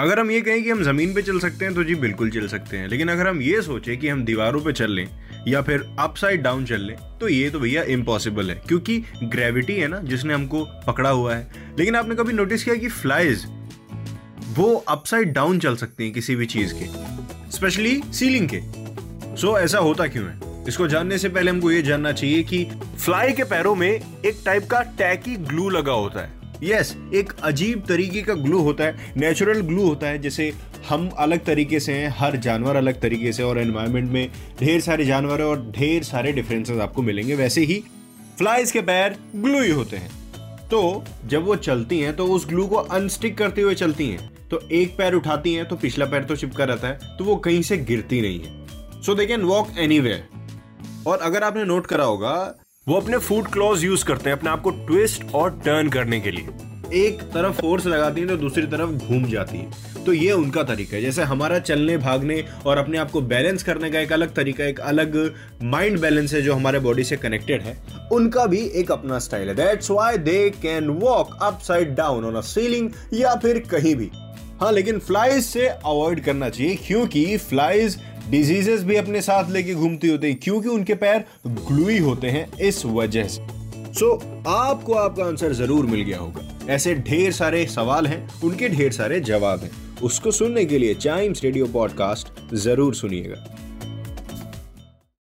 अगर हम ये कहें कि हम ज़मीन पे चल सकते हैं तो जी बिल्कुल चल सकते हैं। लेकिन अगर हम ये सोचें कि हम दीवारों पे चल लें या फिर अपसाइड डाउन चल लें तो ये तो भैया इम्पॉसिबल है क्योंकि ग्रेविटी है ना जिसने हमको पकड़ा हुआ है। लेकिन आपने कभी नोटिस किया कि फ्लाइज वो अपसाइड डाउन चल सकते हैं किसी भी चीज़ के स्पेशली सीलिंग के? सो so, ऐसा होता क्यों है? इसको जानने से पहले हमको ये जानना चाहिए कि फ्लाई के पैरों में एक टाइप का टैकी ग्लू लगा होता है। यस एक अजीब तरीके का ग्लू होता है नेचुरल ग्लू होता है, जैसे हम अलग तरीके से हैं, हर जानवर अलग तरीके से और एनवायरनमेंट में ढेर सारे जानवर और ढेर सारे डिफरेंसेस आपको मिलेंगे। वैसे ही फ्लाइज के पैर ग्लू ही होते हैं। तो जब वो चलती हैं तो उस ग्लू को अनस्टिक करते हुए चलती हैं। तो एक पैर उठाती हैं तो पिछला पैर तो चिपका रहता है तो वो कहीं से गिरती नहीं है। So they can walk anywhere अगर आपने नोट करा होगा वो अपने फ़ूड क्लॉज यूज़ करते हैं, अपने आप को ट्विस्ट और टर्न करने के लिए। एक तरफ़ फोर्स लगाती है तो दूसरी तरफ़ घूम जाती है। तो ये उनका तरीका है। जैसे हमारा चलने, भागने और अपने आप को बैलेंस करने का एक अलग तरीका, एक अलग माइंड बैलेंस है जो हमारे बॉडी से कनेक्टेड है, उनका भी एक अपना स्टाइल है। That's they can walk upside down on a ceiling या फिर कहीं भी। हाँ लेकिन फ्लाइज से अवॉइड करना चाहिए, क्योंकि फ्लाइज डिजीजेस भी अपने साथ लेके घूमती होती हैं क्योंकि उनके पैर ग्लूई होते हैं इस वजह से। सो so, आपको आपका आंसर ज़रूर मिल गया होगा। ऐसे ढेर सारे सवाल हैं उनके ढेर सारे जवाब हैं। उसको सुनने के लिए चाइम्स रेडियो पॉडकास्ट ज़रूर सुनिएगा।